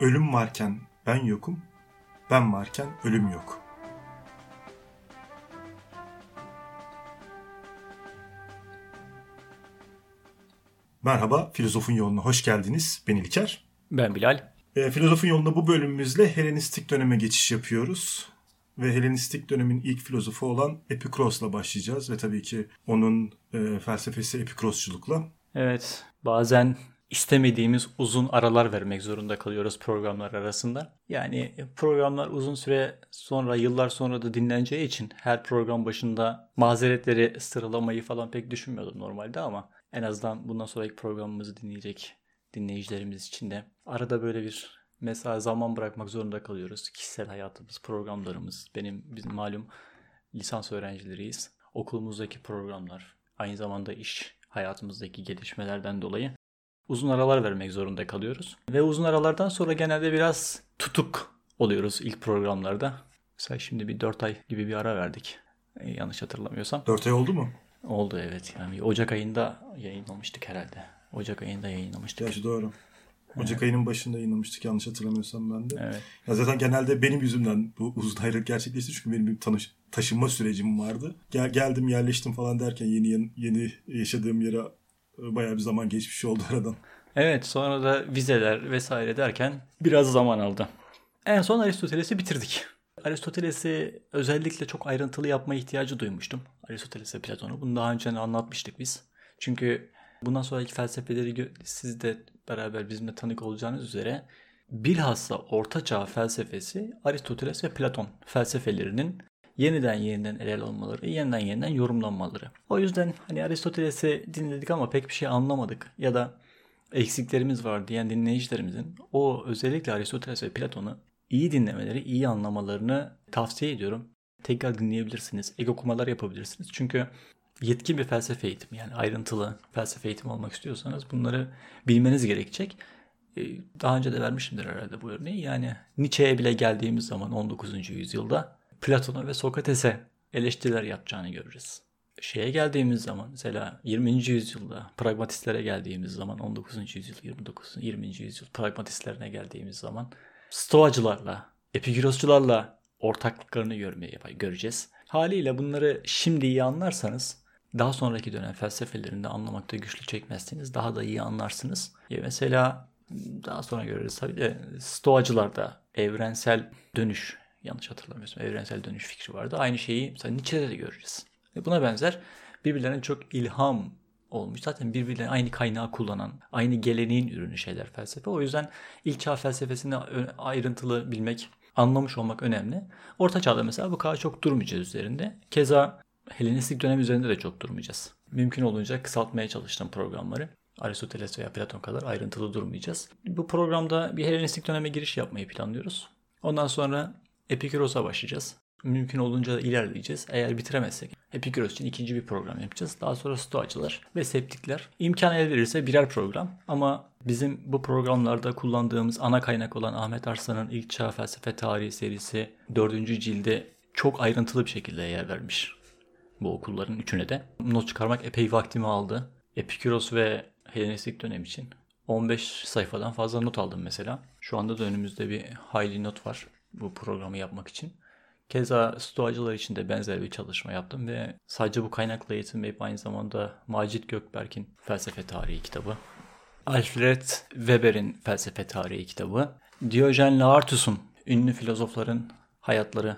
Ölüm varken ben yokum, ben varken ölüm yok. Merhaba, Filozofun Yoluna hoş geldiniz. Ben İlker. Ben Bilal. E, Filozofun Yolunda bu bölümümüzle Helenistik döneme geçiş yapıyoruz. Ve Helenistik dönemin ilk filozofu olan Epikros'la başlayacağız. Ve tabii ki onun e, felsefesi Epikrosçulukla. Evet, bazen istemediğimiz uzun aralar vermek zorunda kalıyoruz programlar arasında. Yani programlar uzun süre sonra, yıllar sonra da dinleneceği için her program başında mazeretleri sıralamayı falan pek düşünmüyordum normalde ama en azından bundan sonraki programımızı dinleyecek dinleyicilerimiz için de arada böyle bir mesela zaman bırakmak zorunda kalıyoruz. Kişisel hayatımız, programlarımız, benim bizim malum lisans öğrencileriyiz. Okulumuzdaki programlar, aynı zamanda iş hayatımızdaki gelişmelerden dolayı uzun aralar vermek zorunda kalıyoruz. Ve uzun aralardan sonra genelde biraz tutuk oluyoruz ilk programlarda. Mesela şimdi bir 4 ay gibi bir ara verdik. Ee, yanlış hatırlamıyorsam. 4 ay oldu mu? Oldu evet. Yani Ocak ayında yayınlamıştık herhalde. Ocak ayında yayınlamıştık. Gerçi doğru. Ocak evet. ayının başında yayınlamıştık yanlış hatırlamıyorsam ben de. Evet. Ya zaten genelde benim yüzümden bu uzun ayrılık gerçekleşti çünkü benim bir tanış taşınma sürecim vardı. Gel geldim yerleştim falan derken yeni yeni yaşadığım yere bayağı bir zaman geçmiş oldu aradan. Evet sonra da vizeler vesaire derken biraz zaman aldı. En son Aristoteles'i bitirdik. Aristoteles'i özellikle çok ayrıntılı yapma ihtiyacı duymuştum. Aristoteles ve Platon'u. Bunu daha önce anlatmıştık biz. Çünkü bundan sonraki felsefeleri siz de beraber bizimle tanık olacağınız üzere bilhassa Orta Çağ felsefesi Aristoteles ve Platon felsefelerinin yeniden yeniden ele alınmaları, yeniden yeniden yorumlanmaları. O yüzden hani Aristoteles'i dinledik ama pek bir şey anlamadık ya da eksiklerimiz var diyen dinleyicilerimizin o özellikle Aristoteles ve Platon'u iyi dinlemeleri, iyi anlamalarını tavsiye ediyorum. Tekrar dinleyebilirsiniz, ek okumalar yapabilirsiniz. Çünkü yetkin bir felsefe eğitimi yani ayrıntılı felsefe eğitimi almak istiyorsanız bunları bilmeniz gerekecek. Ee, daha önce de vermişimdir herhalde bu örneği. Yani Nietzsche'ye bile geldiğimiz zaman 19. yüzyılda Platon'a ve Sokrates'e eleştiriler yapacağını görürüz. Şeye geldiğimiz zaman mesela 20. yüzyılda pragmatistlere geldiğimiz zaman 19. yüzyıl 29. 20. yüzyıl pragmatistlerine geldiğimiz zaman stoacılarla, epikürosçularla ortaklıklarını görmeye göreceğiz. Haliyle bunları şimdi iyi anlarsanız daha sonraki dönem felsefelerinde anlamakta güçlük çekmezseniz daha da iyi anlarsınız. Ya mesela daha sonra görürüz tabii de stoacılarda evrensel dönüş yanlış hatırlamıyorsam evrensel dönüş fikri vardı. Aynı şeyi mesela Nietzsche'de de göreceğiz. Ve buna benzer birbirlerine çok ilham olmuş. Zaten birbirlerine aynı kaynağı kullanan, aynı geleneğin ürünü şeyler felsefe. O yüzden ilk çağ felsefesini ayrıntılı bilmek, anlamış olmak önemli. Orta çağda mesela bu kadar çok durmayacağız üzerinde. Keza Helenistik dönem üzerinde de çok durmayacağız. Mümkün olunca kısaltmaya çalıştım programları. Aristoteles veya Platon kadar ayrıntılı durmayacağız. Bu programda bir Helenistik döneme giriş yapmayı planlıyoruz. Ondan sonra Epikuros'a başlayacağız. Mümkün olunca ilerleyeceğiz. Eğer bitiremezsek Epikuros için ikinci bir program yapacağız. Daha sonra Stoacılar ve Septikler. İmkan el verirse birer program. Ama bizim bu programlarda kullandığımız ana kaynak olan Ahmet Arslan'ın İlk Çağ Felsefe Tarihi serisi 4. cilde çok ayrıntılı bir şekilde yer vermiş. Bu okulların üçüne de. Not çıkarmak epey vaktimi aldı. Epikuros ve Helenistik dönem için 15 sayfadan fazla not aldım mesela. Şu anda da önümüzde bir hayli not var bu programı yapmak için. Keza stoacılar için de benzer bir çalışma yaptım ve sadece bu kaynakla yetinmeyip aynı zamanda Macit Gökberk'in Felsefe Tarihi kitabı, Alfred Weber'in Felsefe Tarihi kitabı, Diyojen Laertius'un ünlü filozofların hayatları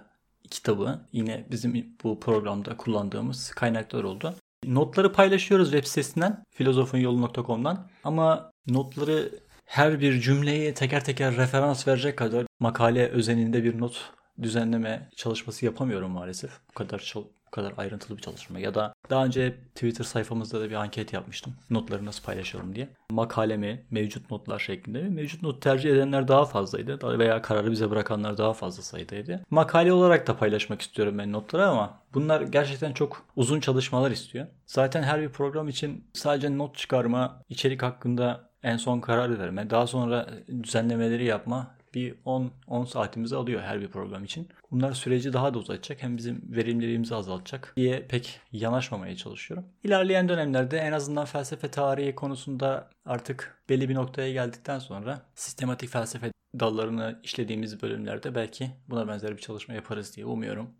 kitabı yine bizim bu programda kullandığımız kaynaklar oldu. Notları paylaşıyoruz web sitesinden filozofunyolu.com'dan ama notları her bir cümleye teker teker referans verecek kadar makale özeninde bir not düzenleme çalışması yapamıyorum maalesef. Bu kadar bu kadar ayrıntılı bir çalışma ya da daha önce Twitter sayfamızda da bir anket yapmıştım. Notları nasıl paylaşalım diye. Makalemi mevcut notlar şeklinde. Mevcut not tercih edenler daha fazlaydı veya kararı bize bırakanlar daha fazla sayıdaydı. Makale olarak da paylaşmak istiyorum ben notları ama bunlar gerçekten çok uzun çalışmalar istiyor. Zaten her bir program için sadece not çıkarma, içerik hakkında en son karar verme, daha sonra düzenlemeleri yapma bir 10 10 saatimizi alıyor her bir program için. Bunlar süreci daha da uzatacak hem bizim verimliliğimizi azaltacak diye pek yanaşmamaya çalışıyorum. İlerleyen dönemlerde en azından felsefe tarihi konusunda artık belli bir noktaya geldikten sonra sistematik felsefe dallarını işlediğimiz bölümlerde belki buna benzer bir çalışma yaparız diye umuyorum.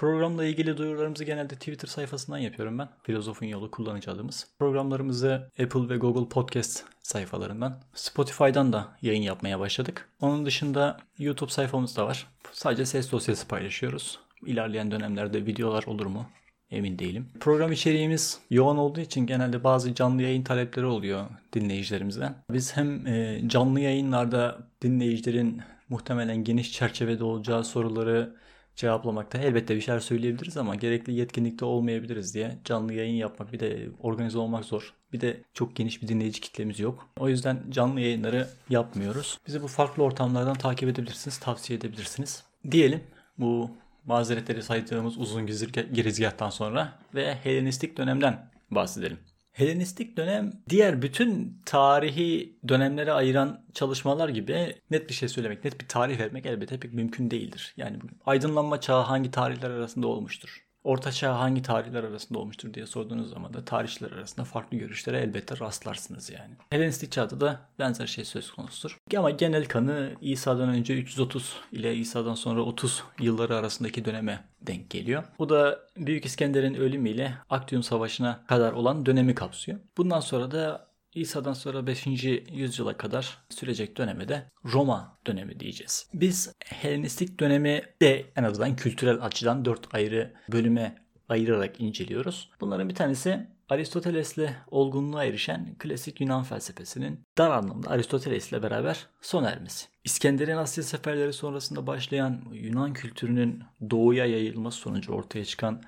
Programla ilgili duyurularımızı genelde Twitter sayfasından yapıyorum ben. Filozofun Yolu kullanıcı adımız. Programlarımızı Apple ve Google Podcast sayfalarından, Spotify'dan da yayın yapmaya başladık. Onun dışında YouTube sayfamız da var. Sadece ses dosyası paylaşıyoruz. İlerleyen dönemlerde videolar olur mu? Emin değilim. Program içeriğimiz yoğun olduğu için genelde bazı canlı yayın talepleri oluyor dinleyicilerimizden. Biz hem e, canlı yayınlarda dinleyicilerin muhtemelen geniş çerçevede olacağı soruları cevaplamakta elbette bir şeyler söyleyebiliriz ama gerekli yetkinlikte olmayabiliriz diye canlı yayın yapmak bir de organize olmak zor. Bir de çok geniş bir dinleyici kitlemiz yok. O yüzden canlı yayınları yapmıyoruz. Bizi bu farklı ortamlardan takip edebilirsiniz, tavsiye edebilirsiniz. Diyelim bu mazeretleri saydığımız uzun girizgahtan sonra ve Helenistik dönemden bahsedelim. Helenistik dönem diğer bütün tarihi dönemlere ayıran çalışmalar gibi net bir şey söylemek, net bir tarih vermek elbette pek mümkün değildir. Yani aydınlanma çağı hangi tarihler arasında olmuştur? Orta Çağ hangi tarihler arasında olmuştur diye sorduğunuz zaman da tarihçiler arasında farklı görüşlere elbette rastlarsınız yani. Helenistik çağda da benzer şey söz konusudur. Ama genel kanı İsa'dan önce 330 ile İsa'dan sonra 30 yılları arasındaki döneme denk geliyor. Bu da Büyük İskender'in ölümüyle Aktium Savaşı'na kadar olan dönemi kapsıyor. Bundan sonra da İsa'dan sonra 5. yüzyıla kadar sürecek döneme de Roma dönemi diyeceğiz. Biz Helenistik dönemi de en azından kültürel açıdan dört ayrı bölüme ayırarak inceliyoruz. Bunların bir tanesi Aristoteles'le olgunluğa erişen klasik Yunan felsefesinin dar anlamda Aristoteles'le beraber sona ermesi. İskender'in Asya seferleri sonrasında başlayan Yunan kültürünün doğuya yayılması sonucu ortaya çıkan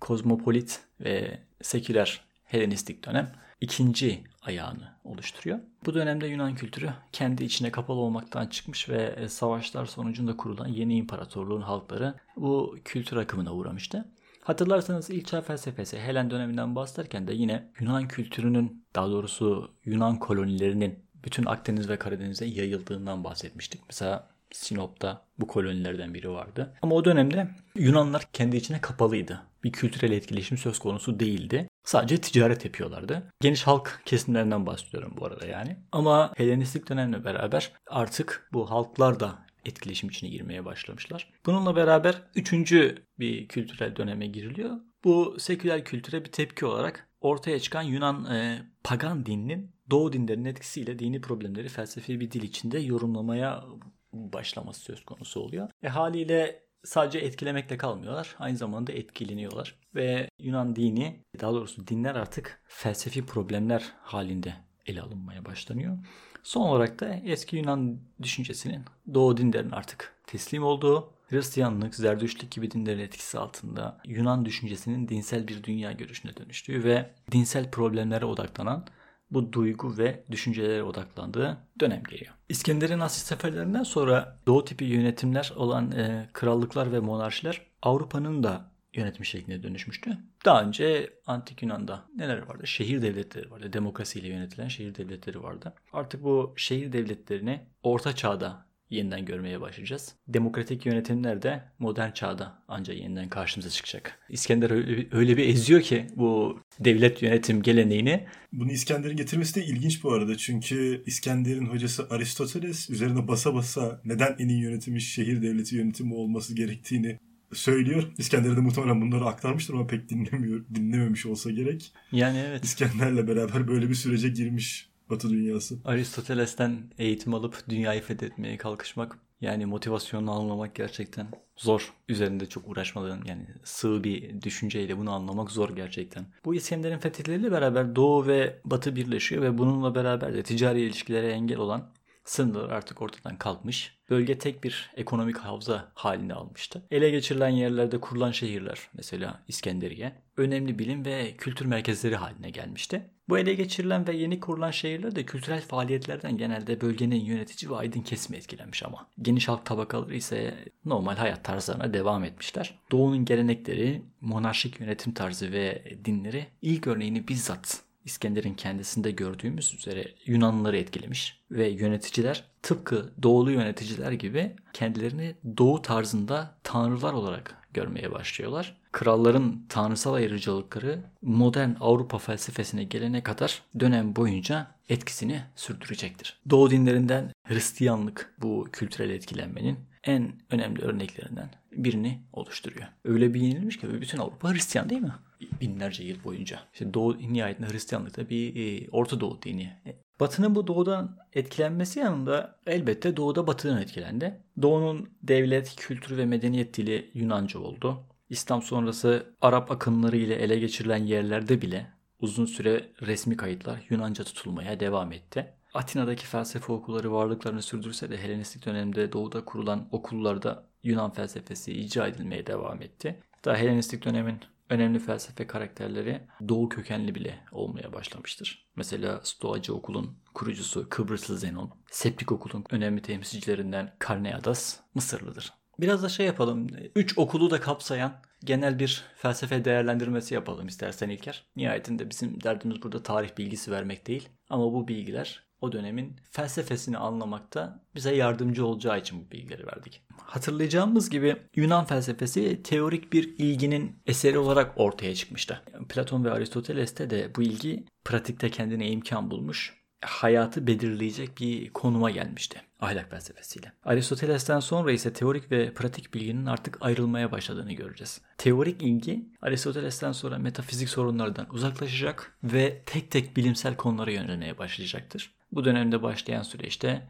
kozmopolit ve seküler Helenistik dönem ikinci ayağını oluşturuyor. Bu dönemde Yunan kültürü kendi içine kapalı olmaktan çıkmış ve e, savaşlar sonucunda kurulan yeni imparatorluğun halkları bu kültür akımına uğramıştı. Hatırlarsanız ilk çağ felsefesi Helen döneminden bahsederken de yine Yunan kültürünün daha doğrusu Yunan kolonilerinin bütün Akdeniz ve Karadeniz'e yayıldığından bahsetmiştik. Mesela Sinop'ta bu kolonilerden biri vardı. Ama o dönemde Yunanlar kendi içine kapalıydı. Bir kültürel etkileşim söz konusu değildi. Sadece ticaret yapıyorlardı. Geniş halk kesimlerinden bahsediyorum bu arada yani. Ama Helenistik dönemle beraber artık bu halklar da etkileşim içine girmeye başlamışlar. Bununla beraber üçüncü bir kültürel döneme giriliyor. Bu seküler kültüre bir tepki olarak ortaya çıkan Yunan e, pagan dininin Doğu dinlerinin etkisiyle dini problemleri felsefi bir dil içinde yorumlamaya başlaması söz konusu oluyor. E haliyle sadece etkilemekle kalmıyorlar. Aynı zamanda etkileniyorlar. Ve Yunan dini, daha doğrusu dinler artık felsefi problemler halinde ele alınmaya başlanıyor. Son olarak da eski Yunan düşüncesinin Doğu dinlerin artık teslim olduğu, Hristiyanlık, Zerdüştlük gibi dinlerin etkisi altında Yunan düşüncesinin dinsel bir dünya görüşüne dönüştüğü ve dinsel problemlere odaklanan bu duygu ve düşüncelere odaklandığı dönem geliyor. İskender'in Asya seferlerinden sonra Doğu tipi yönetimler olan e, krallıklar ve monarşiler Avrupa'nın da yönetim şekline dönüşmüştü. Daha önce Antik Yunan'da neler vardı? Şehir devletleri vardı. Demokrasiyle yönetilen şehir devletleri vardı. Artık bu şehir devletlerini Orta Çağ'da yeniden görmeye başlayacağız. Demokratik yönetimler de modern çağda ancak yeniden karşımıza çıkacak. İskender öyle bir, öyle bir eziyor ki bu devlet yönetim geleneğini. Bunu İskender'in getirmesi de ilginç bu arada. Çünkü İskender'in hocası Aristoteles üzerine basa basa neden en iyi yönetimi şehir devleti yönetimi olması gerektiğini söylüyor. İskender'e de muhtemelen bunları aktarmıştır ama pek dinlemiyor, dinlememiş olsa gerek. Yani evet. İskender'le beraber böyle bir sürece girmiş Batı dünyası. Aristoteles'ten eğitim alıp dünyayı fethetmeye kalkışmak yani motivasyonunu anlamak gerçekten zor. Üzerinde çok uğraşmadığın yani sığ bir düşünceyle bunu anlamak zor gerçekten. Bu İskender'in fethihleriyle beraber Doğu ve Batı birleşiyor ve bununla beraber de ticari ilişkilere engel olan sınırlar artık ortadan kalkmış. Bölge tek bir ekonomik havza halini almıştı. Ele geçirilen yerlerde kurulan şehirler mesela İskenderiye önemli bilim ve kültür merkezleri haline gelmişti. Bu ele geçirilen ve yeni kurulan şehirler de kültürel faaliyetlerden genelde bölgenin yönetici ve aydın kesimi etkilenmiş ama. Geniş halk tabakaları ise normal hayat tarzlarına devam etmişler. Doğu'nun gelenekleri, monarşik yönetim tarzı ve dinleri ilk örneğini bizzat İskender'in kendisinde gördüğümüz üzere Yunanlıları etkilemiş ve yöneticiler tıpkı doğulu yöneticiler gibi kendilerini doğu tarzında tanrılar olarak görmeye başlıyorlar. Kralların tanrısal ayrıcalıkları modern Avrupa felsefesine gelene kadar dönem boyunca etkisini sürdürecektir. Doğu dinlerinden Hristiyanlık bu kültürel etkilenmenin en önemli örneklerinden birini oluşturuyor. Öyle bilinilmiş ki bütün Avrupa Hristiyan değil mi? Binlerce yıl boyunca. İşte Doğu nihayetinde Hristiyanlık da bir e, Orta Doğu dini. Batı'nın bu doğudan etkilenmesi yanında elbette doğuda batıdan etkilendi. Doğunun devlet, kültür ve medeniyet dili Yunanca oldu. İslam sonrası Arap akınları ile ele geçirilen yerlerde bile uzun süre resmi kayıtlar Yunanca tutulmaya devam etti. Atina'daki felsefe okulları varlıklarını sürdürse de Helenistik dönemde doğuda kurulan okullarda Yunan felsefesi icra edilmeye devam etti. Daha Helenistik dönemin önemli felsefe karakterleri doğu kökenli bile olmaya başlamıştır. Mesela Stoacı okulun kurucusu Kıbrıslı Zenon, Septik okulun önemli temsilcilerinden Karneadas Mısırlıdır. Biraz da şey yapalım. Üç okulu da kapsayan genel bir felsefe değerlendirmesi yapalım istersen İlker. Nihayetinde bizim derdimiz burada tarih bilgisi vermek değil. Ama bu bilgiler o dönemin felsefesini anlamakta bize yardımcı olacağı için bu bilgileri verdik. Hatırlayacağımız gibi Yunan felsefesi teorik bir ilginin eseri olarak ortaya çıkmıştı. Platon ve Aristoteles'te de bu ilgi pratikte kendine imkan bulmuş hayatı belirleyecek bir konuma gelmişti ahlak felsefesiyle. Aristoteles'ten sonra ise teorik ve pratik bilginin artık ayrılmaya başladığını göreceğiz. Teorik ilgi Aristoteles'ten sonra metafizik sorunlardan uzaklaşacak ve tek tek bilimsel konulara yönelmeye başlayacaktır. Bu dönemde başlayan süreçte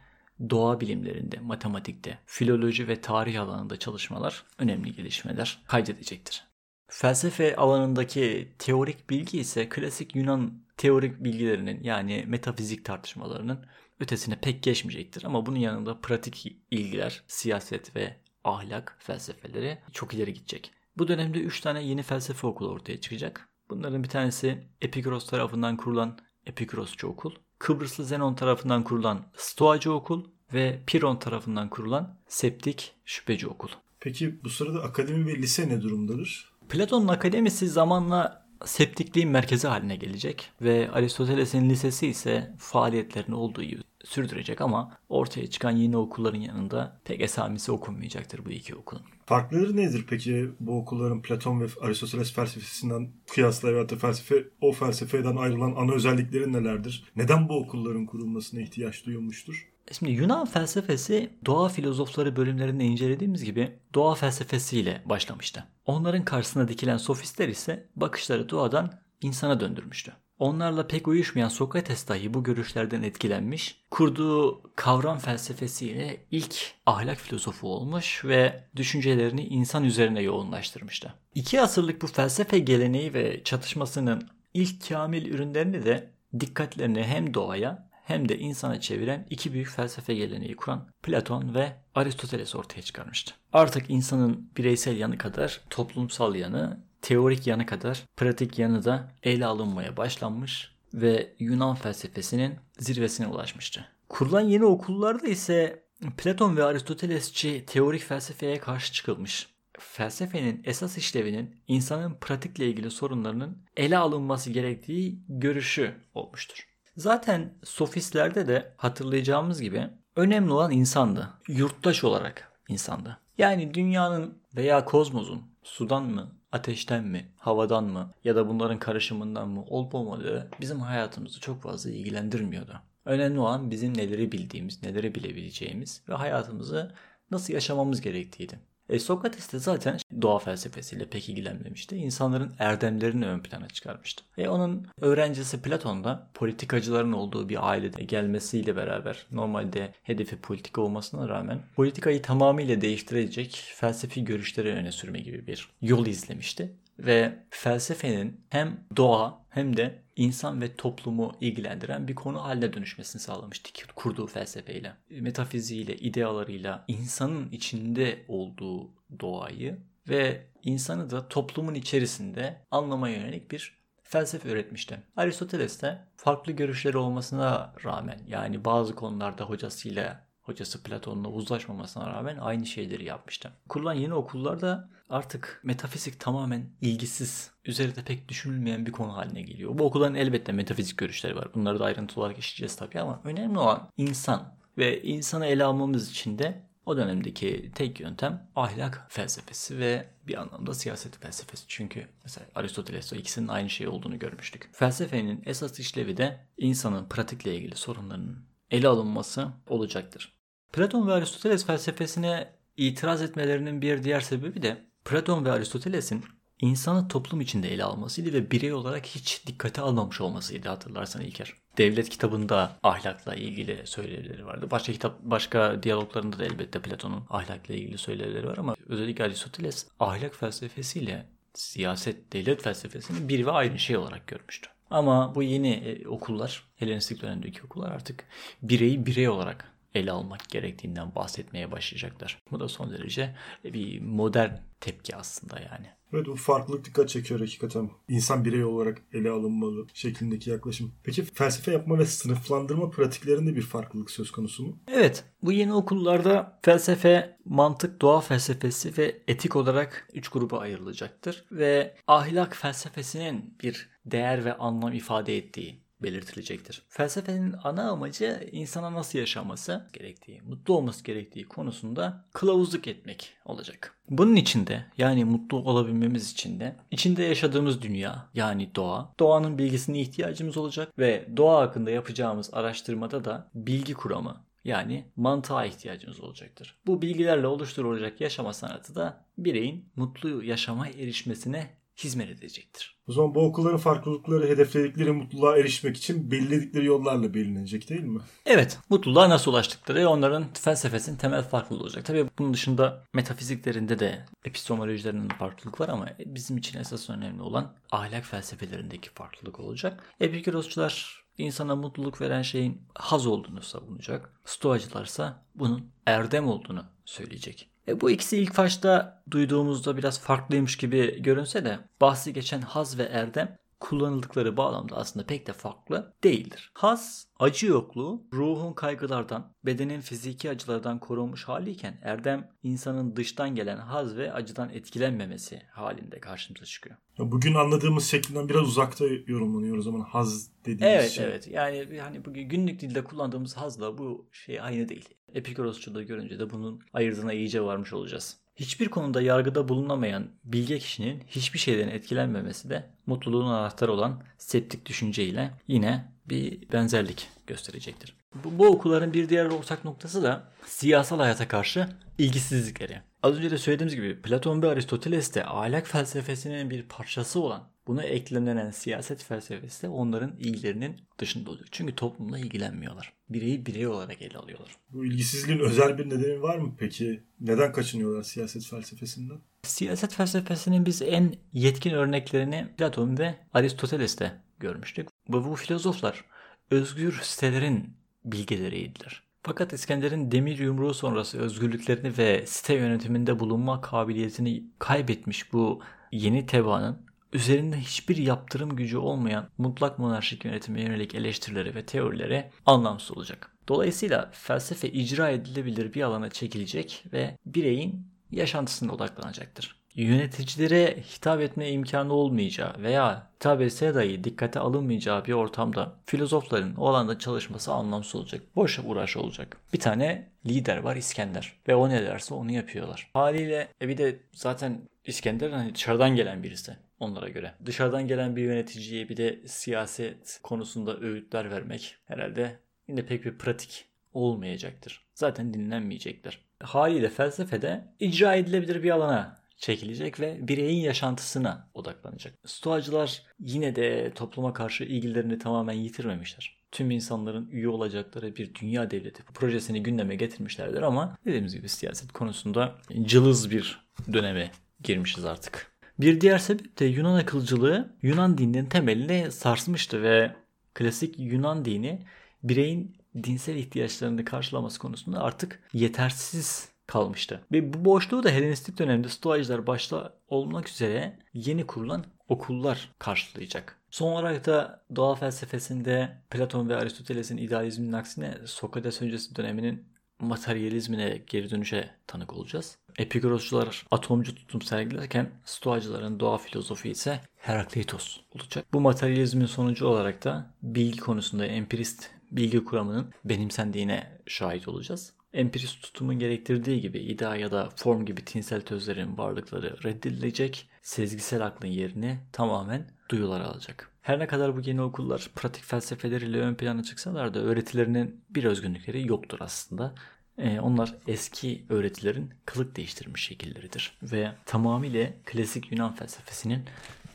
doğa bilimlerinde, matematikte, filoloji ve tarih alanında çalışmalar önemli gelişmeler kaydedecektir. Felsefe alanındaki teorik bilgi ise klasik Yunan teorik bilgilerinin yani metafizik tartışmalarının ötesine pek geçmeyecektir. Ama bunun yanında pratik ilgiler, siyaset ve ahlak felsefeleri çok ileri gidecek. Bu dönemde 3 tane yeni felsefe okulu ortaya çıkacak. Bunların bir tanesi Epikuros tarafından kurulan Epikurosçu okul, Kıbrıslı Zenon tarafından kurulan Stoacı okul ve Piron tarafından kurulan Septik Şüpheci okul. Peki bu sırada akademi ve lise ne durumdadır? Platon'un akademisi zamanla septikliğin merkezi haline gelecek ve Aristoteles'in lisesi ise faaliyetlerini olduğu gibi sürdürecek ama ortaya çıkan yeni okulların yanında pek esamisi okunmayacaktır bu iki okulun. Farkları nedir peki bu okulların Platon ve Aristoteles felsefesinden kıyasla veya da felsefe, o felsefeden ayrılan ana özellikleri nelerdir? Neden bu okulların kurulmasına ihtiyaç duyulmuştur? Şimdi Yunan felsefesi doğa filozofları bölümlerinde incelediğimiz gibi doğa felsefesiyle başlamıştı. Onların karşısına dikilen sofistler ise bakışları doğadan insana döndürmüştü. Onlarla pek uyuşmayan Sokrates dahi bu görüşlerden etkilenmiş, kurduğu kavram felsefesiyle ilk ahlak filozofu olmuş ve düşüncelerini insan üzerine yoğunlaştırmıştı. İki asırlık bu felsefe geleneği ve çatışmasının ilk kamil ürünlerini de dikkatlerini hem doğaya hem de insana çeviren iki büyük felsefe geleneği kuran Platon ve Aristoteles ortaya çıkarmıştı. Artık insanın bireysel yanı kadar toplumsal yanı, teorik yanı kadar pratik yanı da ele alınmaya başlanmış ve Yunan felsefesinin zirvesine ulaşmıştı. Kurulan yeni okullarda ise Platon ve Aristotelesçi teorik felsefeye karşı çıkılmış. Felsefenin esas işlevinin insanın pratikle ilgili sorunlarının ele alınması gerektiği görüşü olmuştur. Zaten sofistlerde de hatırlayacağımız gibi önemli olan insandı. Yurttaş olarak insandı. Yani dünyanın veya kozmosun sudan mı, ateşten mi, havadan mı ya da bunların karışımından mı olup olmadığı bizim hayatımızı çok fazla ilgilendirmiyordu. Önemli olan bizim neleri bildiğimiz, neleri bilebileceğimiz ve hayatımızı nasıl yaşamamız gerektiğiydi. E, Sokrates de zaten doğa felsefesiyle pek ilgilenmemişti. İnsanların erdemlerini ön plana çıkarmıştı. Ve onun öğrencisi Platon da politikacıların olduğu bir ailede gelmesiyle beraber normalde hedefi politika olmasına rağmen politikayı tamamıyla değiştirecek felsefi görüşleri öne sürme gibi bir yol izlemişti ve felsefenin hem doğa hem de insan ve toplumu ilgilendiren bir konu haline dönüşmesini sağlamıştı kurduğu felsefeyle. Metafiziğiyle, idealarıyla insanın içinde olduğu doğayı ve insanı da toplumun içerisinde anlamaya yönelik bir felsefe üretmişti. Aristoteles de farklı görüşleri olmasına rağmen yani bazı konularda hocasıyla hocası Platon'la uzlaşmamasına rağmen aynı şeyleri yapmıştı. Kurulan yeni okullarda artık metafizik tamamen ilgisiz, üzerinde pek düşünülmeyen bir konu haline geliyor. Bu okulların elbette metafizik görüşleri var. Bunları da ayrıntılı olarak işleyeceğiz tabii ama önemli olan insan ve insanı ele almamız için de O dönemdeki tek yöntem ahlak felsefesi ve bir anlamda siyaset felsefesi. Çünkü mesela Aristoteles o ikisinin aynı şey olduğunu görmüştük. Felsefenin esas işlevi de insanın pratikle ilgili sorunlarının ele alınması olacaktır. Platon ve Aristoteles felsefesine itiraz etmelerinin bir diğer sebebi de Platon ve Aristoteles'in insanı toplum içinde ele almasıydı ve birey olarak hiç dikkate almamış olmasıydı hatırlarsan İlker. Devlet kitabında ahlakla ilgili söyleleri vardı. Başka kitap, başka diyaloglarında da elbette Platon'un ahlakla ilgili söyleleri var ama özellikle Aristoteles ahlak felsefesiyle siyaset, devlet felsefesini bir ve aynı şey olarak görmüştü. Ama bu yeni e, okullar, Helenistik dönemdeki okullar artık bireyi birey olarak ele almak gerektiğinden bahsetmeye başlayacaklar. Bu da son derece bir modern tepki aslında yani. Evet bu farklılık dikkat çekiyor hakikaten. İnsan birey olarak ele alınmalı şeklindeki yaklaşım. Peki felsefe yapma ve sınıflandırma pratiklerinde bir farklılık söz konusu mu? Evet. Bu yeni okullarda felsefe, mantık, doğa felsefesi ve etik olarak üç gruba ayrılacaktır. Ve ahlak felsefesinin bir değer ve anlam ifade ettiği belirtilecektir. Felsefenin ana amacı insana nasıl yaşaması gerektiği, mutlu olması gerektiği konusunda kılavuzluk etmek olacak. Bunun içinde yani mutlu olabilmemiz için de içinde yaşadığımız dünya yani doğa, doğanın bilgisine ihtiyacımız olacak ve doğa hakkında yapacağımız araştırmada da bilgi kuramı yani mantığa ihtiyacımız olacaktır. Bu bilgilerle oluşturulacak yaşama sanatı da bireyin mutlu yaşama erişmesine hizmet edecektir. O zaman bu okulların farklılıkları hedefledikleri mutluluğa erişmek için belirledikleri yollarla belirlenecek değil mi? Evet. Mutluluğa nasıl ulaştıkları onların felsefesinin temel farklılığı olacak. Tabii bunun dışında metafiziklerinde de epistemolojilerinin farklılık var ama bizim için esas önemli olan ahlak felsefelerindeki farklılık olacak. Epikurosçular insana mutluluk veren şeyin haz olduğunu savunacak. Stoacılarsa bunun erdem olduğunu söyleyecek. E bu ikisi ilk başta duyduğumuzda biraz farklıymış gibi görünse de bahsi geçen haz ve erdem kullanıldıkları bağlamda aslında pek de farklı değildir. Haz, acı yokluğu, ruhun kaygılardan, bedenin fiziki acılardan korunmuş haliyken erdem insanın dıştan gelen haz ve acıdan etkilenmemesi halinde karşımıza çıkıyor. Bugün anladığımız şeklinden biraz uzakta yorumlanıyor o zaman haz dediğimiz evet, şey. Evet evet yani hani bugün günlük dilde kullandığımız hazla bu şey aynı değil. Epikurosçuluğu görünce de bunun ayırdığına iyice varmış olacağız. Hiçbir konuda yargıda bulunamayan bilge kişinin hiçbir şeyden etkilenmemesi de mutluluğun anahtarı olan septik düşünceyle yine bir benzerlik gösterecektir. Bu, bu okulların bir diğer ortak noktası da siyasal hayata karşı ilgisizlikleri. Az önce de söylediğimiz gibi Platon ve Aristoteles de ahlak felsefesinin bir parçası olan buna eklenen siyaset felsefesi de onların ilgilerinin dışında oluyor. Çünkü toplumla ilgilenmiyorlar. Bireyi birey olarak ele alıyorlar. Bu ilgisizliğin özel bir nedeni var mı peki? Neden kaçınıyorlar siyaset felsefesinden? Siyaset felsefesinin biz en yetkin örneklerini Platon ve Aristoteles'te görmüştük. Ve bu filozoflar özgür sitelerin bilgeleriydiler. Fakat İskender'in demir yumruğu sonrası özgürlüklerini ve site yönetiminde bulunma kabiliyetini kaybetmiş bu yeni tebaanın üzerinde hiçbir yaptırım gücü olmayan mutlak monarşik yönetime yönelik eleştirileri ve teorileri anlamsız olacak. Dolayısıyla felsefe icra edilebilir bir alana çekilecek ve bireyin yaşantısına odaklanacaktır. Yöneticilere hitap etme imkanı olmayacağı veya hitap etse dahi dikkate alınmayacağı bir ortamda filozofların o alanda çalışması anlamsız olacak. Boş uğraş olacak. Bir tane lider var İskender ve o ne derse onu yapıyorlar. Haliyle e bir de zaten İskender hani dışarıdan gelen birisi onlara göre. Dışarıdan gelen bir yöneticiye bir de siyaset konusunda öğütler vermek herhalde yine pek bir pratik olmayacaktır. Zaten dinlenmeyecekler. Haliyle felsefede icra edilebilir bir alana çekilecek ve bireyin yaşantısına odaklanacak. Stoacılar yine de topluma karşı ilgilerini tamamen yitirmemişler. Tüm insanların üye olacakları bir dünya devleti projesini gündeme getirmişlerdir ama dediğimiz gibi siyaset konusunda cılız bir döneme girmişiz artık. Bir diğer sebep de Yunan akılcılığı Yunan dininin temelini sarsmıştı ve klasik Yunan dini bireyin dinsel ihtiyaçlarını karşılaması konusunda artık yetersiz kalmıştı. Ve bu boşluğu da Helenistik dönemde Stoacılar başta olmak üzere yeni kurulan okullar karşılayacak. Son olarak da doğa felsefesinde Platon ve Aristoteles'in idealizminin aksine Sokrates öncesi döneminin materyalizmine geri dönüşe tanık olacağız. Epikurosçular atomcu tutum sergilerken Stoacıların doğa filozofi ise Herakleitos olacak. Bu materyalizmin sonucu olarak da bilgi konusunda empirist bilgi kuramının benimsendiğine şahit olacağız. Empirist tutumun gerektirdiği gibi idea ya da form gibi tinsel tözlerin varlıkları reddedilecek, sezgisel aklın yerini tamamen duyular alacak. Her ne kadar bu yeni okullar pratik felsefeleriyle ön plana çıksalar da öğretilerinin bir özgünlükleri yoktur aslında. Ee, onlar eski öğretilerin kılık değiştirmiş şekilleridir ve tamamıyla klasik Yunan felsefesinin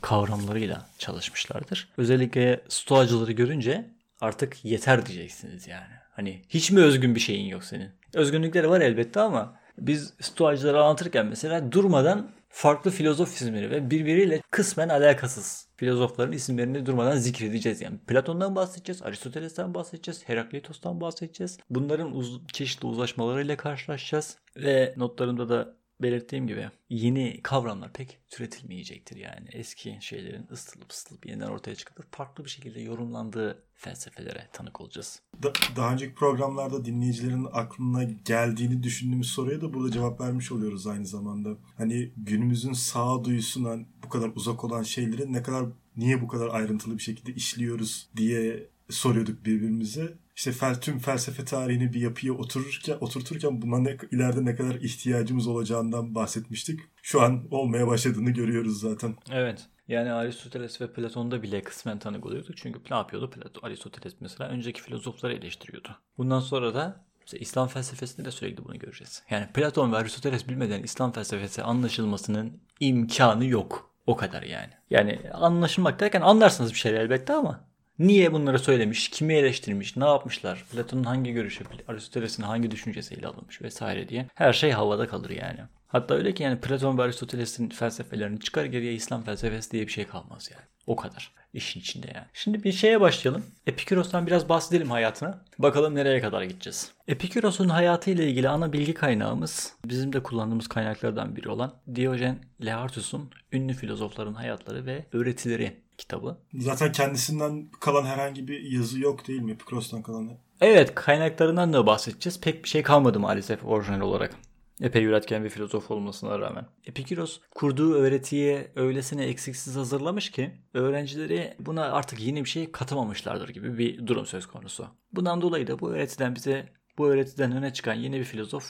kavramlarıyla çalışmışlardır. Özellikle stoacıları görünce artık yeter diyeceksiniz yani. Hani hiç mi özgün bir şeyin yok senin? Özgünlükleri var elbette ama biz stoacıları anlatırken mesela durmadan farklı filozof isimleri ve birbiriyle kısmen alakasız filozofların isimlerini durmadan zikredeceğiz. Yani Platon'dan bahsedeceğiz, Aristoteles'ten bahsedeceğiz, Heraklitos'tan bahsedeceğiz. Bunların uz- çeşitli uzlaşmalarıyla karşılaşacağız. Ve notlarımda da belirttiğim gibi yeni kavramlar pek türetilmeyecektir yani. Eski şeylerin ısıtılıp ısıtılıp yeniden ortaya çıkıp farklı bir şekilde yorumlandığı felsefelere tanık olacağız. Da, daha önceki programlarda dinleyicilerin aklına geldiğini düşündüğümüz soruya da burada cevap vermiş oluyoruz aynı zamanda. Hani günümüzün sağduyusuna bu kadar uzak olan şeyleri ne kadar niye bu kadar ayrıntılı bir şekilde işliyoruz diye soruyorduk birbirimize. İşte fel, tüm felsefe tarihini bir yapıya otururken, oturturken buna ne, ileride ne kadar ihtiyacımız olacağından bahsetmiştik. Şu an olmaya başladığını görüyoruz zaten. Evet. Yani Aristoteles ve Platon'da bile kısmen tanık oluyorduk. Çünkü ne yapıyordu? Platon, Aristoteles mesela önceki filozofları eleştiriyordu. Bundan sonra da İslam felsefesinde de sürekli bunu göreceğiz. Yani Platon ve Aristoteles bilmeden İslam felsefesi anlaşılmasının imkanı yok. O kadar yani. Yani anlaşılmak derken anlarsınız bir şeyler elbette ama Niye bunları söylemiş, kimi eleştirmiş, ne yapmışlar, Platon'un hangi görüşü, Aristoteles'in hangi düşüncesi ele alınmış vesaire diye her şey havada kalır yani. Hatta öyle ki yani Platon ve Aristoteles'in felsefelerini çıkar geriye İslam felsefesi diye bir şey kalmaz yani. O kadar işin içinde yani. Şimdi bir şeye başlayalım. Epikuros'tan biraz bahsedelim hayatına. Bakalım nereye kadar gideceğiz. Epikuros'un hayatıyla ilgili ana bilgi kaynağımız bizim de kullandığımız kaynaklardan biri olan Diyojen Laertius'un ünlü filozofların hayatları ve öğretileri kitabı. Zaten kendisinden kalan herhangi bir yazı yok değil mi? Epikuros'tan kalan. Evet kaynaklarından da bahsedeceğiz. Pek bir şey kalmadı maalesef orijinal olarak. Epey üretken bir filozof olmasına rağmen. Epikuros kurduğu öğretiyi öylesine eksiksiz hazırlamış ki öğrencileri buna artık yeni bir şey katamamışlardır gibi bir durum söz konusu. Bundan dolayı da bu öğretiden bize bu öğretiden öne çıkan yeni bir filozof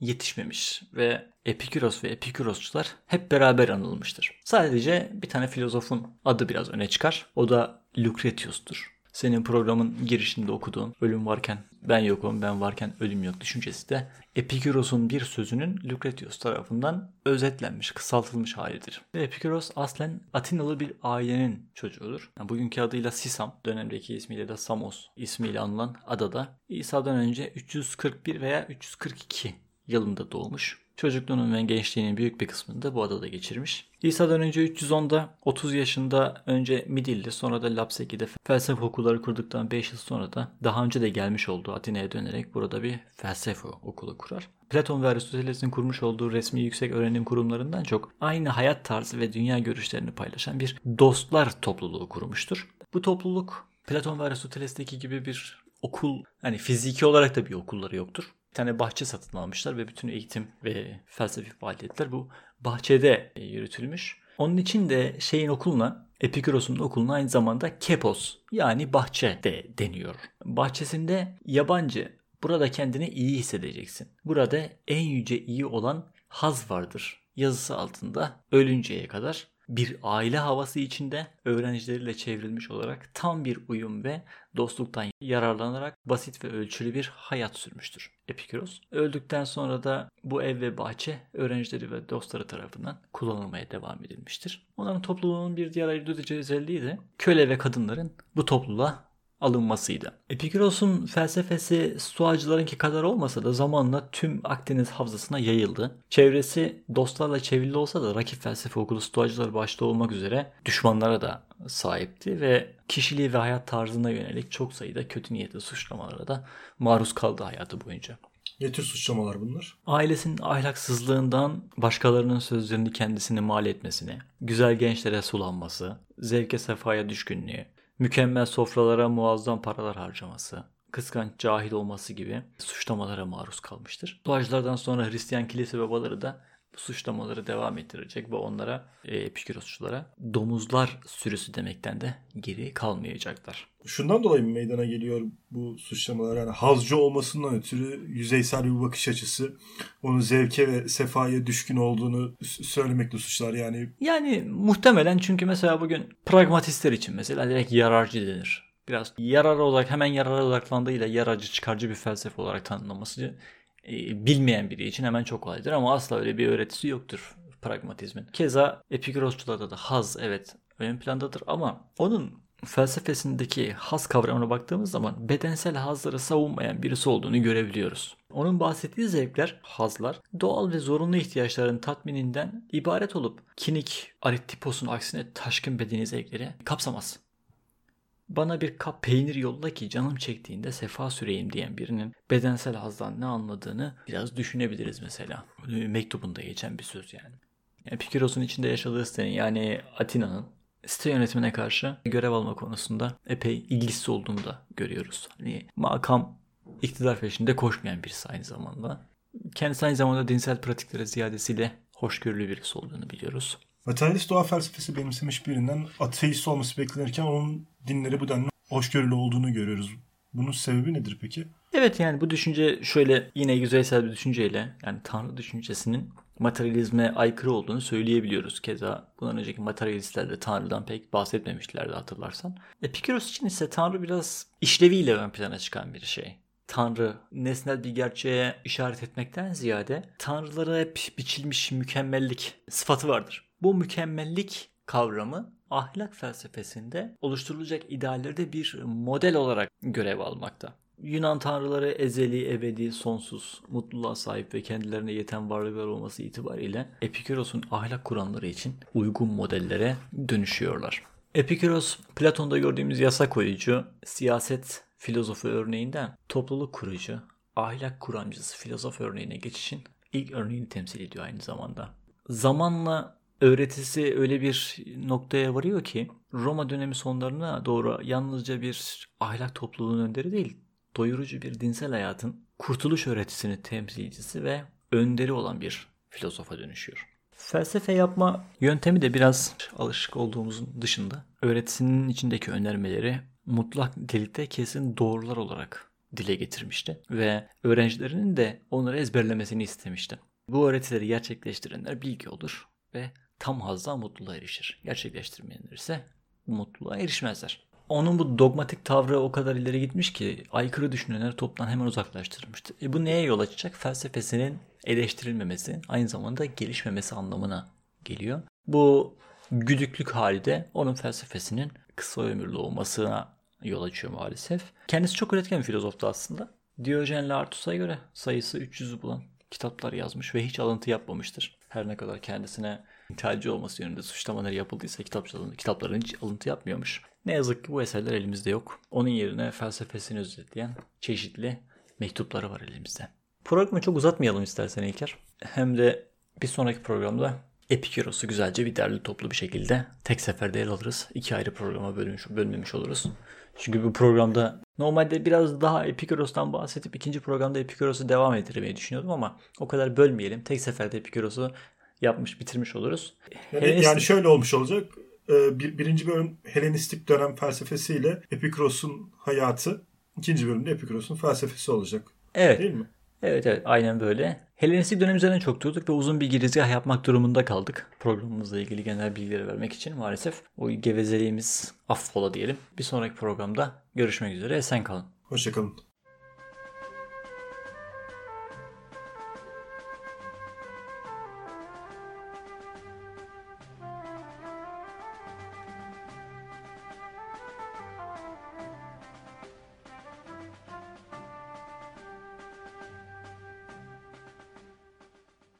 yetişmemiş ve Epikuros ve Epikurosçular hep beraber anılmıştır. Sadece bir tane filozofun adı biraz öne çıkar. O da Lucretius'tur. Senin programın girişinde okuduğun ölüm varken ben yokum, ben varken ölüm yok düşüncesi de Epikuros'un bir sözünün Lucretius tarafından özetlenmiş, kısaltılmış halidir. Epikuros aslen Atinalı bir ailenin çocuğudur. Yani bugünkü adıyla Sisam, dönemdeki ismiyle de Samos ismiyle anılan adada İsa'dan önce 341 veya 342 yılında doğmuş. Çocukluğunun ve gençliğinin büyük bir kısmını da bu adada geçirmiş. İsa'dan önce 310'da 30 yaşında önce Midilli sonra da Lapseki'de felsefe okulları kurduktan 5 yıl sonra da daha önce de gelmiş olduğu Atina'ya dönerek burada bir felsefe okulu kurar. Platon ve Aristoteles'in kurmuş olduğu resmi yüksek öğrenim kurumlarından çok aynı hayat tarzı ve dünya görüşlerini paylaşan bir dostlar topluluğu kurmuştur. Bu topluluk Platon ve Aristoteles'teki gibi bir okul hani fiziki olarak da bir okulları yoktur bir tane bahçe satın almışlar ve bütün eğitim ve felsefi faaliyetler bu bahçede yürütülmüş. Onun için de şeyin okuluna Epikuros'un okuluna aynı zamanda Kepos yani bahçe de deniyor. Bahçesinde yabancı burada kendini iyi hissedeceksin. Burada en yüce iyi olan haz vardır. Yazısı altında ölünceye kadar bir aile havası içinde öğrencileriyle çevrilmiş olarak tam bir uyum ve dostluktan yararlanarak basit ve ölçülü bir hayat sürmüştür Epikuros. Öldükten sonra da bu ev ve bahçe öğrencileri ve dostları tarafından kullanılmaya devam edilmiştir. Onların topluluğunun bir diğer ayırt özelliği de köle ve kadınların bu topluluğa alınmasıydı. Epikuros'un felsefesi Stoacılarınki kadar olmasa da zamanla tüm Akdeniz havzasına yayıldı. Çevresi dostlarla çevrili olsa da rakip felsefe okulu Stoacılar başta olmak üzere düşmanlara da sahipti ve kişiliği ve hayat tarzına yönelik çok sayıda kötü niyetli suçlamalara da maruz kaldı hayatı boyunca. Ne tür suçlamalar bunlar? Ailesinin ahlaksızlığından başkalarının sözlerini kendisini mal etmesine, güzel gençlere sulanması, zevke sefaya düşkünlüğü, mükemmel sofralara muazzam paralar harcaması, kıskanç cahil olması gibi suçlamalara maruz kalmıştır. Doğacılardan sonra Hristiyan kilise babaları da suçlamaları devam ettirecek ve onlara e, Epikürosçulara domuzlar sürüsü demekten de geri kalmayacaklar. Şundan dolayı meydana geliyor bu suçlamalar. Yani hazcı olmasından ötürü yüzeysel bir bakış açısı. Onun zevke ve sefaya düşkün olduğunu söylemekle suçlar. Yani yani muhtemelen çünkü mesela bugün pragmatistler için mesela direkt yararcı denir. Biraz yarar olarak hemen yarara odaklandığıyla yararcı çıkarcı bir felsefe olarak tanımlaması e, bilmeyen biri için hemen çok kolaydır ama asla öyle bir öğretisi yoktur pragmatizmin. Keza Epikurosçularda da haz evet ön plandadır ama onun felsefesindeki haz kavramına baktığımız zaman bedensel hazları savunmayan birisi olduğunu görebiliyoruz. Onun bahsettiği zevkler, hazlar doğal ve zorunlu ihtiyaçların tatmininden ibaret olup kinik arittiposun aksine taşkın bedeni zevkleri kapsamaz. Bana bir kap peynir yolla ki canım çektiğinde sefa süreyim diyen birinin bedensel hazdan ne anladığını biraz düşünebiliriz mesela. Mektubunda geçen bir söz yani. Epiküros'un içinde yaşadığı sitenin yani Atina'nın site yönetimine karşı görev alma konusunda epey ilgisiz olduğunu da görüyoruz. Hani makam iktidar peşinde koşmayan birisi aynı zamanda. Kendisi aynı zamanda dinsel pratiklere ziyadesiyle hoşgörülü birisi olduğunu biliyoruz. Materyalist doğa felsefesi benimsemiş birinden ateist olması beklenirken onun dinleri bu denli hoşgörülü olduğunu görüyoruz. Bunun sebebi nedir peki? Evet yani bu düşünce şöyle yine yüzeysel bir düşünceyle yani Tanrı düşüncesinin materyalizme aykırı olduğunu söyleyebiliyoruz. Keza bundan önceki materyalistler de Tanrı'dan pek bahsetmemişlerdi hatırlarsan. Epikuros için ise Tanrı biraz işleviyle ön plana çıkan bir şey. Tanrı nesnel bir gerçeğe işaret etmekten ziyade Tanrılara hep biçilmiş mükemmellik sıfatı vardır. Bu mükemmellik kavramı ahlak felsefesinde oluşturulacak ideallerde bir model olarak görev almakta. Yunan tanrıları ezeli, ebedi, sonsuz, mutluluğa sahip ve kendilerine yeten varlıklar olması itibariyle Epikuros'un ahlak kuramları için uygun modellere dönüşüyorlar. Epikuros, Platon'da gördüğümüz yasa koyucu, siyaset filozofu örneğinden topluluk kurucu, ahlak kuramcısı filozof örneğine geçişin ilk örneğini temsil ediyor aynı zamanda. Zamanla öğretisi öyle bir noktaya varıyor ki Roma dönemi sonlarına doğru yalnızca bir ahlak topluluğunun önderi değil, doyurucu bir dinsel hayatın kurtuluş öğretisinin temsilcisi ve önderi olan bir filozofa dönüşüyor. Felsefe yapma yöntemi de biraz alışık olduğumuzun dışında öğretisinin içindeki önermeleri mutlak delikte kesin doğrular olarak dile getirmişti ve öğrencilerinin de onları ezberlemesini istemişti. Bu öğretileri gerçekleştirenler bilgi olur ve tam hazdan mutluluğa erişir. Gerçekleştirmeyenler ise mutluluğa erişmezler. Onun bu dogmatik tavrı o kadar ileri gitmiş ki aykırı düşünenleri toptan hemen uzaklaştırmıştı. E bu neye yol açacak? Felsefesinin eleştirilmemesi, aynı zamanda gelişmemesi anlamına geliyor. Bu güdüklük hali de onun felsefesinin kısa ömürlü olmasına yol açıyor maalesef. Kendisi çok üretken bir filozoftu aslında. Diyojen Laertus'a göre sayısı 300'ü bulan kitaplar yazmış ve hiç alıntı yapmamıştır. Her ne kadar kendisine ithalci olması yönünde suçlamaları yapıldıysa kitapçıların, kitapların hiç alıntı yapmıyormuş. Ne yazık ki bu eserler elimizde yok. Onun yerine felsefesini özetleyen çeşitli mektupları var elimizde. Programı çok uzatmayalım istersen İlker. Hem de bir sonraki programda Epiküros'u güzelce bir derli toplu bir şekilde tek seferde ele alırız. İki ayrı programa bölünmüş, bölmemiş oluruz. Çünkü bu programda normalde biraz daha Epikuros'tan bahsedip ikinci programda Epikuros'u devam ettirmeyi düşünüyordum ama o kadar bölmeyelim. Tek seferde Epikuros'u yapmış bitirmiş oluruz. Yani, Helenistik... yani şöyle olmuş olacak. Ee, bir, birinci bölüm Helenistik dönem felsefesiyle Epikuros'un hayatı. ikinci bölümde Epikuros'un felsefesi olacak. Evet. Değil mi? Evet evet aynen böyle. Helenistik dönem üzerine çok durduk ve uzun bir girizgah yapmak durumunda kaldık. Programımızla ilgili genel bilgileri vermek için maalesef. O gevezeliğimiz affola diyelim. Bir sonraki programda görüşmek üzere. Esen kalın. Hoşçakalın.